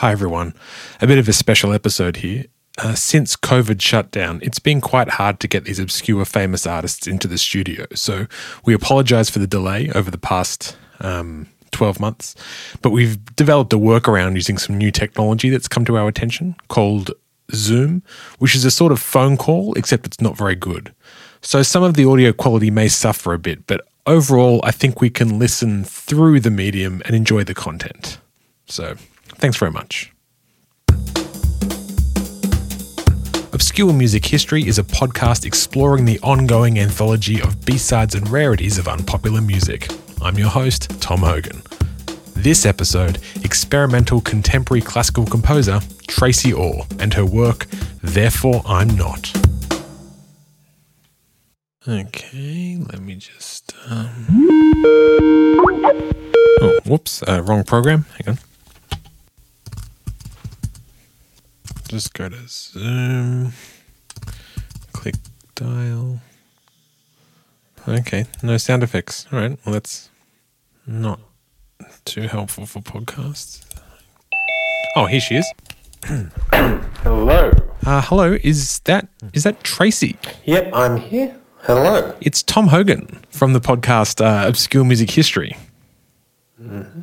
Hi, everyone. A bit of a special episode here. Uh, since COVID shut down, it's been quite hard to get these obscure famous artists into the studio. So we apologize for the delay over the past um, 12 months. But we've developed a workaround using some new technology that's come to our attention called Zoom, which is a sort of phone call, except it's not very good. So some of the audio quality may suffer a bit, but overall, I think we can listen through the medium and enjoy the content. So thanks very much. Obscure Music History is a podcast exploring the ongoing anthology of B-sides and rarities of unpopular music. I'm your host, Tom Hogan. This episode, experimental contemporary classical composer Tracy Orr and her work, Therefore I'm Not. Okay, let me just. Um... Oh, whoops, uh, wrong program. Hang on. Just go to Zoom, click dial. Okay, no sound effects. All right, well, that's not too helpful for podcasts. Oh, here she is. Hello. Uh, hello, is that is that Tracy? Yep, I'm here. Hello. It's Tom Hogan from the podcast uh, Obscure Music History. Mm-hmm.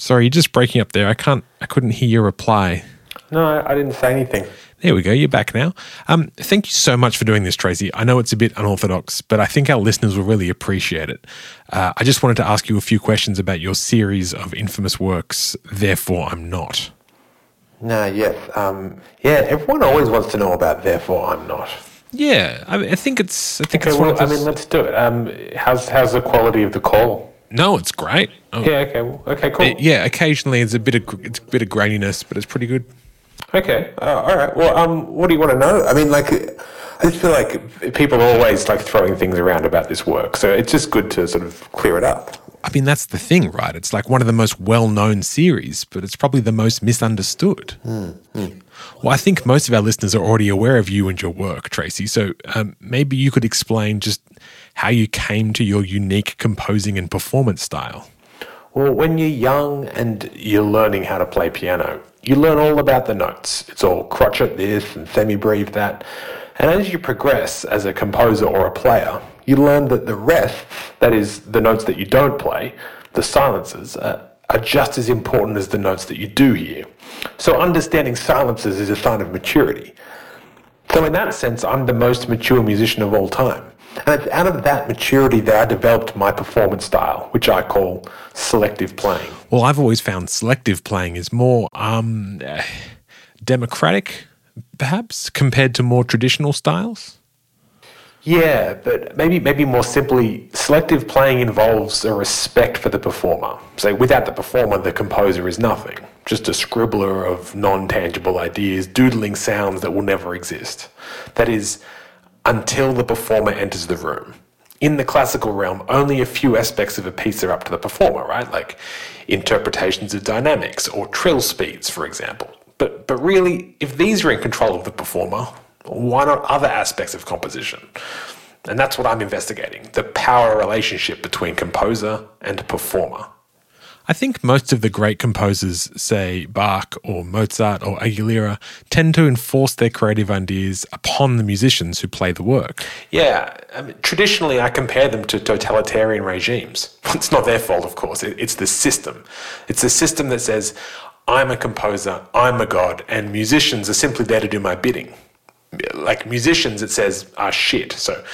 Sorry, you're just breaking up there. I can't. I couldn't hear your reply. No, I, didn't say anything. There we go. You're back now. Um, thank you so much for doing this, Tracy. I know it's a bit unorthodox, but I think our listeners will really appreciate it. Uh, I just wanted to ask you a few questions about your series of infamous works. Therefore, I'm not. No, yes. Um, yeah, everyone always wants to know about Therefore I'm Not. Yeah, I, I think it's. I think Okay, it's one well, of I mean, let's do it. Um, how's, how's the quality of the call? No, it's great. Oh, Yeah, okay. well, Okay, cool. Uh, yeah, occasionally it's a bit of it's a bit of graininess, but it's pretty good. Okay. Uh, all right. Well, um, what do you want to know? I mean, like, I just feel like people are always like throwing things around about this work, so it's just good to sort of clear it up. I mean, that's the thing, right? It's like one of the most well-known series, but it's probably the most misunderstood. Well, I think most of our listeners are already aware of you and your work, Tracy. So um, maybe you could explain just how you came to your unique composing and performance style. Well, when you're young and you're learning how to play piano, you learn all about the notes. It's all crotchet this and semi-breve that. And as you progress as a composer or a player, you learn that the rest, that is, the notes that you don't play, the silences, uh, are just as important as the notes that you do hear. So understanding silences is a sign of maturity. So in that sense, I'm the most mature musician of all time. And it's out of that maturity that I developed my performance style, which I call selective playing. Well, I've always found selective playing is more um, democratic, perhaps, compared to more traditional styles. Yeah, but maybe maybe more simply, selective playing involves a respect for the performer. So without the performer, the composer is nothing. Just a scribbler of non-tangible ideas, doodling sounds that will never exist. That is, until the performer enters the room. In the classical realm, only a few aspects of a piece are up to the performer, right? Like interpretations of dynamics or trill speeds, for example. But but really, if these are in control of the performer, why not other aspects of composition? And that's what I'm investigating the power relationship between composer and performer. I think most of the great composers, say Bach or Mozart or Aguilera, tend to enforce their creative ideas upon the musicians who play the work. Yeah, I mean, traditionally I compare them to totalitarian regimes. It's not their fault, of course, it's the system. It's the system that says, I'm a composer, I'm a god, and musicians are simply there to do my bidding. Like musicians, it says, are shit. So,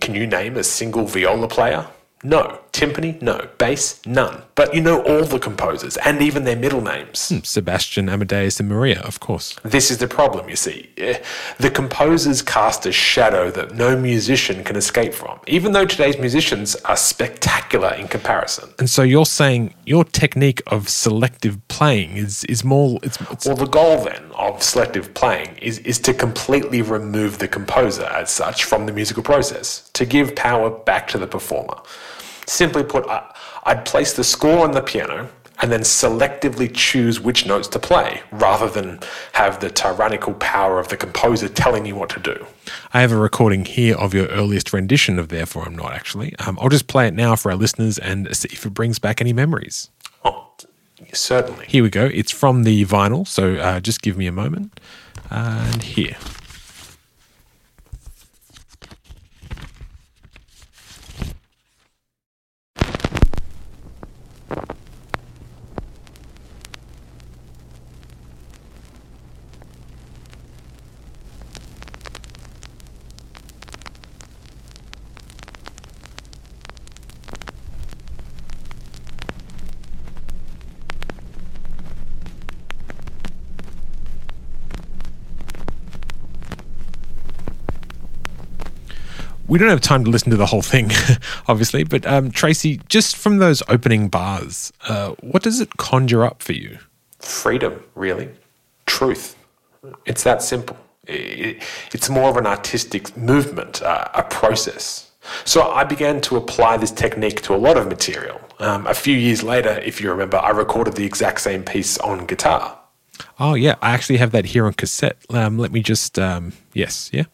can you name a single viola player? No. Timpani? No. Bass? None. But you know all the composers and even their middle names. Sebastian, Amadeus, and Maria, of course. This is the problem, you see. Eh, The composers cast a shadow that no musician can escape from, even though today's musicians are spectacular in comparison. And so you're saying your technique of selective playing is is more it's, it's Well, the goal then of selective playing is, is to completely remove the composer as such from the musical process, to give power back to the performer. Simply put, I, I'd place the score on the piano and then selectively choose which notes to play, rather than have the tyrannical power of the composer telling you what to do. I have a recording here of your earliest rendition of Therefore I'm Not, actually. Um, I'll just play it now for our listeners and see if it brings back any memories. Oh, certainly. Here we go. It's from the vinyl, so uh, just give me a moment. And here. We don't have time to listen to the whole thing, obviously, but um, Tracy, just from those opening bars, uh, what does it conjure up for you? Freedom, really. Truth. It's that simple. It's more of an artistic movement, uh, a process. So I began to apply this technique to a lot of material. Um, a few years later, if you remember, I recorded the exact same piece on guitar. Oh, yeah. I actually have that here on cassette. Um, let me just, um, yes, yeah.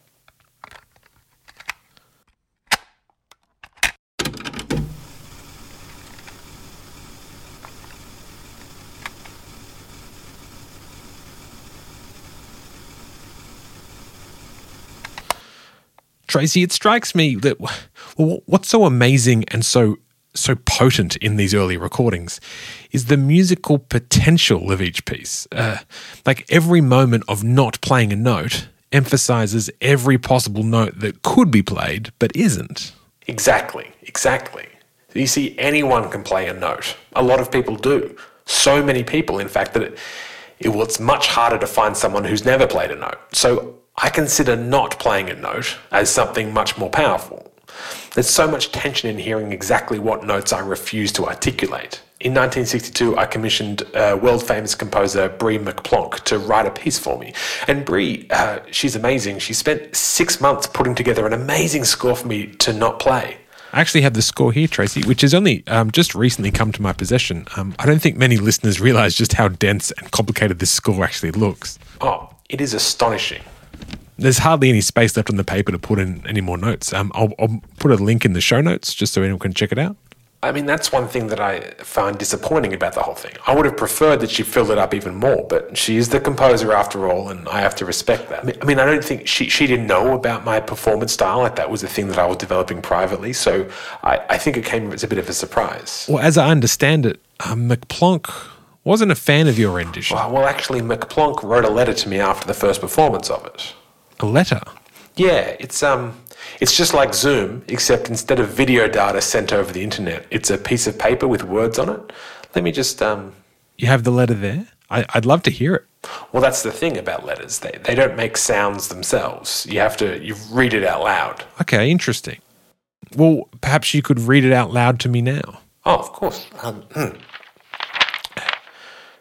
Tracy, it strikes me that well, what's so amazing and so so potent in these early recordings is the musical potential of each piece. Uh, like every moment of not playing a note emphasizes every possible note that could be played but isn't. Exactly, exactly. You see, anyone can play a note. A lot of people do. So many people, in fact, that it, it, well, it's much harder to find someone who's never played a note. So I consider not playing a note as something much more powerful. There's so much tension in hearing exactly what notes I refuse to articulate. In 1962, I commissioned uh, world famous composer Brie McPlonk to write a piece for me. And Brie, uh, she's amazing. She spent six months putting together an amazing score for me to not play. I actually have the score here, Tracy, which has only um, just recently come to my possession. Um, I don't think many listeners realize just how dense and complicated this score actually looks. Oh, it is astonishing there's hardly any space left on the paper to put in any more notes. Um, I'll, I'll put a link in the show notes just so anyone can check it out. I mean, that's one thing that I found disappointing about the whole thing. I would have preferred that she filled it up even more, but she is the composer after all, and I have to respect that. I mean, I don't think she, she didn't know about my performance style. Like, that was a thing that I was developing privately, so I, I think it came as a bit of a surprise. Well, as I understand it, um, McPlonk wasn't a fan of your rendition. Well, well, actually, McPlonk wrote a letter to me after the first performance of it. A letter? Yeah, it's um, it's just like Zoom, except instead of video data sent over the internet, it's a piece of paper with words on it. Let me just um. You have the letter there. I, would love to hear it. Well, that's the thing about letters. They they don't make sounds themselves. You have to you read it out loud. Okay, interesting. Well, perhaps you could read it out loud to me now. Oh, of course. Um, hmm.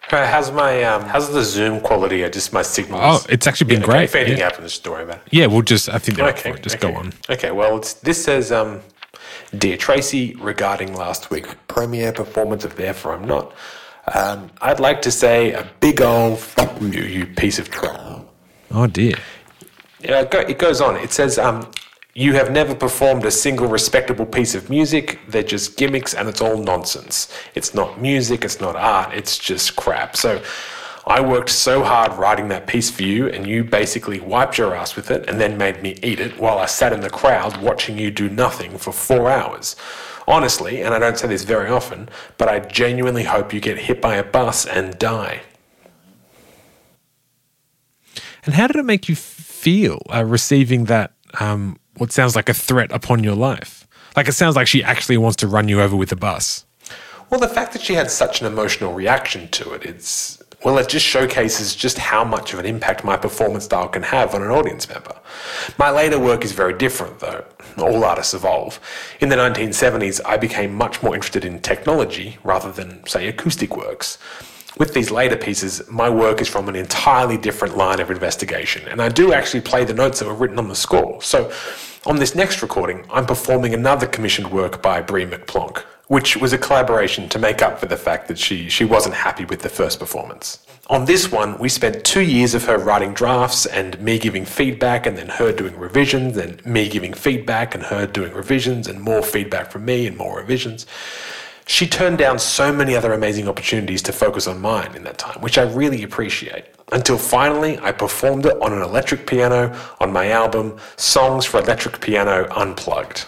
How's my um, how's the Zoom quality? Or just my signals. Oh, it's actually been yeah, great. If anything yeah. happens, just don't worry about it. Yeah, we'll just I think they're okay, for it. Just okay. go on. Okay. Well, this says, um, "Dear Tracy, regarding last week's premiere performance of Therefore I'm Not, um, I'd like to say a big old fuck you, you piece of crap." Oh dear. Yeah, it goes on. It says, um, you have never performed a single respectable piece of music. They're just gimmicks and it's all nonsense. It's not music, it's not art, it's just crap. So I worked so hard writing that piece for you, and you basically wiped your ass with it and then made me eat it while I sat in the crowd watching you do nothing for four hours. Honestly, and I don't say this very often, but I genuinely hope you get hit by a bus and die. And how did it make you feel uh, receiving that um, what sounds like a threat upon your life. Like it sounds like she actually wants to run you over with a bus. Well, the fact that she had such an emotional reaction to it, it's well, it just showcases just how much of an impact my performance style can have on an audience member. My later work is very different, though. All artists evolve. In the 1970s, I became much more interested in technology rather than, say, acoustic works. With these later pieces, my work is from an entirely different line of investigation, and I do actually play the notes that were written on the score. So, on this next recording, I'm performing another commissioned work by Brie McPlonk, which was a collaboration to make up for the fact that she, she wasn't happy with the first performance. On this one, we spent two years of her writing drafts and me giving feedback, and then her doing revisions, and me giving feedback, and her doing revisions, and more feedback from me and more revisions. She turned down so many other amazing opportunities to focus on mine in that time, which I really appreciate. Until finally, I performed it on an electric piano on my album, Songs for Electric Piano Unplugged.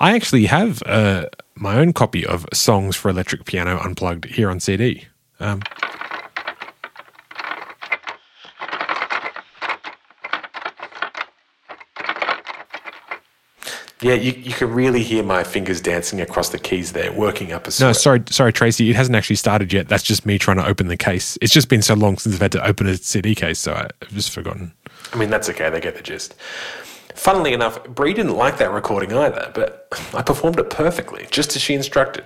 I actually have uh, my own copy of Songs for Electric Piano Unplugged here on CD. Um, Yeah, you, you can really hear my fingers dancing across the keys there, working up a sweat. no, sorry, sorry, Tracy. It hasn't actually started yet. That's just me trying to open the case. It's just been so long since I've had to open a CD case, so I've just forgotten. I mean, that's okay, they get the gist. Funnily enough, Brie didn't like that recording either, but I performed it perfectly, just as she instructed.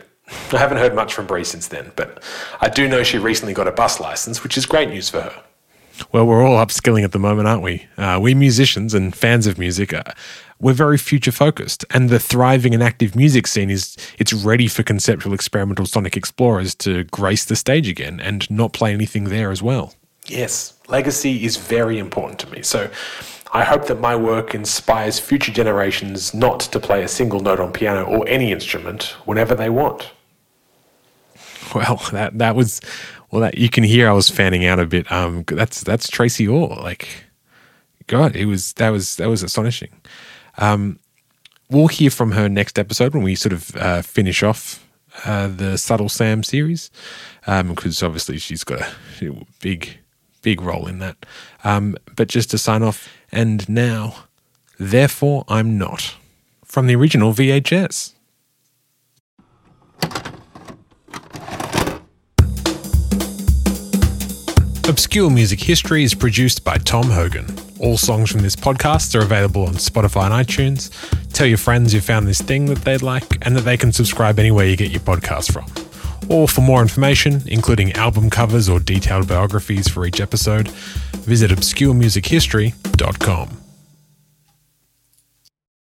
I haven't heard much from Brie since then, but I do know she recently got a bus license, which is great news for her. Well, we're all upskilling at the moment, aren't we? Uh, we musicians and fans of music, uh, we're very future focused, and the thriving and active music scene is it's ready for conceptual experimental sonic explorers to grace the stage again and not play anything there as well. Yes, legacy is very important to me, so I hope that my work inspires future generations not to play a single note on piano or any instrument whenever they want. Well, that that was well that you can hear I was fanning out a bit. Um, that's that's Tracy Orr. Like, God, it was that was that was astonishing. Um, we'll hear from her next episode when we sort of uh, finish off uh, the Subtle Sam series, because obviously she's got a big big role in that. Um, but just to sign off, and now, therefore, I'm not from the original VHS. Obscure Music History is produced by Tom Hogan. All songs from this podcast are available on Spotify and iTunes. Tell your friends you found this thing that they'd like and that they can subscribe anywhere you get your podcast from. Or for more information, including album covers or detailed biographies for each episode, visit obscuremusichistory.com.